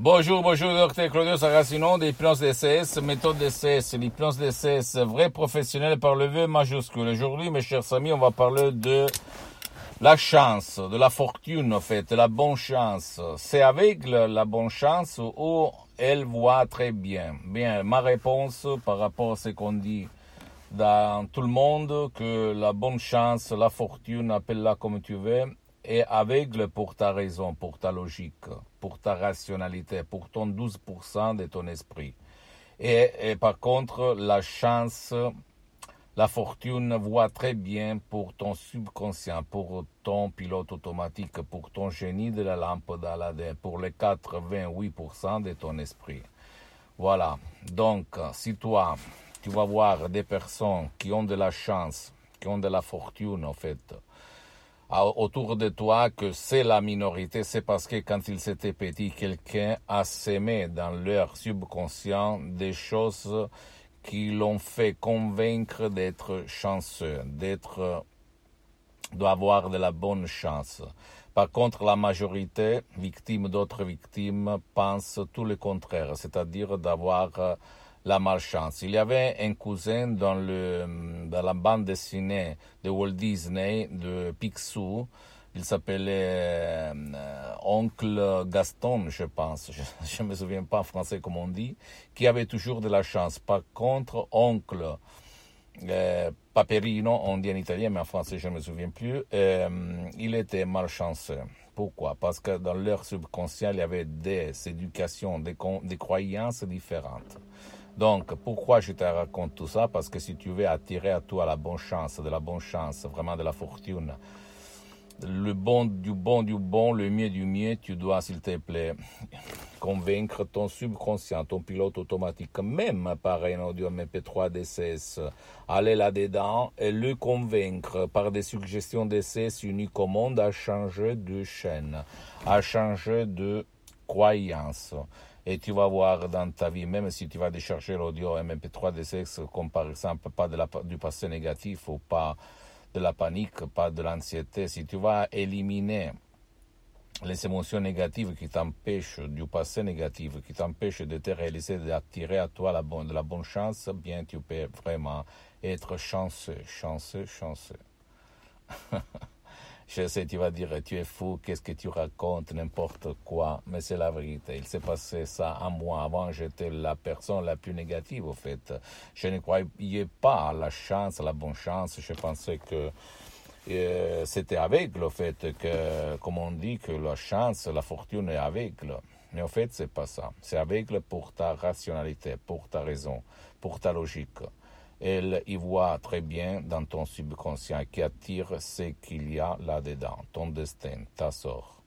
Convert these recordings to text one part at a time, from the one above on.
Bonjour, bonjour, docteur Claudio Saracino d'Hypnose DCS, méthode DCS, l'hypnose DCS, vrai professionnel par le V majuscule. Aujourd'hui, mes chers amis, on va parler de la chance, de la fortune, en fait, de la bonne chance. C'est avec la bonne chance ou elle voit très bien. Bien, ma réponse par rapport à ce qu'on dit dans tout le monde, que la bonne chance, la fortune, appelle-la comme tu veux, est aveugle pour ta raison, pour ta logique, pour ta rationalité, pour ton 12% de ton esprit. Et, et, par contre, la chance, la fortune voit très bien pour ton subconscient, pour ton pilote automatique, pour ton génie de la lampe d'Aladin, pour les 88% de ton esprit. Voilà. Donc, si toi, tu vas voir des personnes qui ont de la chance, qui ont de la fortune, en fait, autour de toi que c'est la minorité, c'est parce que quand ils étaient petits, quelqu'un a sémé dans leur subconscient des choses qui l'ont fait convaincre d'être chanceux, d'être, d'avoir de la bonne chance. Par contre, la majorité, victime d'autres victimes, pense tout le contraire, c'est-à-dire d'avoir la malchance. Il y avait un cousin dans, la bande dessinée de Walt Disney, de Picsou. Il s'appelait euh, Oncle Gaston, je pense. Je ne me souviens pas en français comment on dit. Qui avait toujours de la chance. Par contre, Oncle euh, Paperino, on dit en italien, mais en français je ne me souviens plus, euh, il était malchanceux. Pourquoi? Parce que dans leur subconscient, il y avait des éducations, des croyances différentes. Donc, pourquoi je te raconte tout ça? Parce que si tu veux attirer à toi la bonne chance, de la bonne chance, vraiment de la fortune, le bon du bon du bon, le mieux du mieux, tu dois, s'il te plaît, convaincre ton subconscient, ton pilote automatique, même par un audio MP3 DCS, aller là-dedans et le convaincre par des suggestions DCS uniques au monde à changer de chaîne, à changer de croyance et tu vas voir dans ta vie, même si tu vas décharger l'audio MP3 de sexe, comme par exemple pas de la, du passé négatif ou pas de la panique, pas de l'anxiété, si tu vas éliminer les émotions négatives qui t'empêchent du passé négatif, qui t'empêchent de te réaliser, d'attirer à toi la bonne, la bonne chance, bien tu peux vraiment être chanceux, chanceux, chanceux. Je sais, tu vas dire, tu es fou, qu'est-ce que tu racontes, n'importe quoi, mais c'est la vérité. Il s'est passé ça à moi. Avant, j'étais la personne la plus négative, au fait. Je ne croyais pas à la chance, à la bonne chance. Je pensais que euh, c'était aveugle, au fait, que, comme on dit, que la chance, la fortune est aveugle. Mais en fait, c'est pas ça. C'est aveugle pour ta rationalité, pour ta raison, pour ta logique elle y voit très bien dans ton subconscient qui attire ce qu'il y a là-dedans, ton destin, ta sort.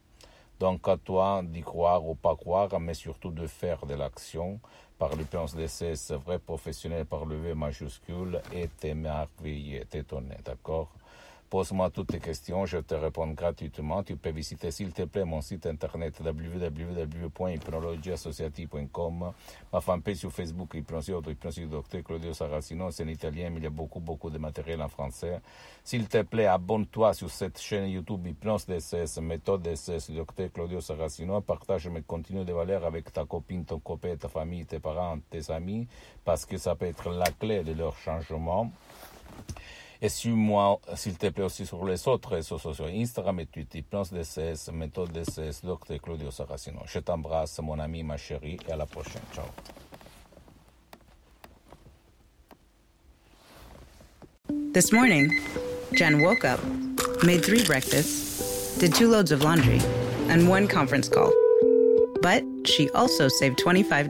Donc à toi d'y croire ou pas croire, mais surtout de faire de l'action par l'hypnose d'essai, vrai professionnel par le V majuscule et t'émerveiller, t'étonner, d'accord? Pose-moi toutes tes questions, je te réponds gratuitement. Tu peux visiter, s'il te plaît, mon site internet www.hypnologieassociative.com, ma fanpage sur Facebook, Hypnosie Hypnosie Docteur Claudio Saracino, c'est en italien, mais il y a beaucoup, beaucoup de matériel en français. S'il te plaît, abonne-toi sur cette chaîne YouTube Hypnose DSS, méthode DSS, Docteur Claudio Saracino. Partage mes contenus de valeur avec ta copine, ton copain, ta famille, tes parents, tes amis, parce que ça peut être la clé de leur changement. Et suis-moi, s'il te plaît, aussi sur les autres réseaux sociaux, Instagram et Twitter, Hypnose DCS, Méthode DCS. Claudio Saracino. Je t'embrasse, mon ami, ma chérie, et à la prochaine. Ciao. This morning, Jen woke up, made three breakfasts, did two loads of laundry, and one conference call. But she also saved $25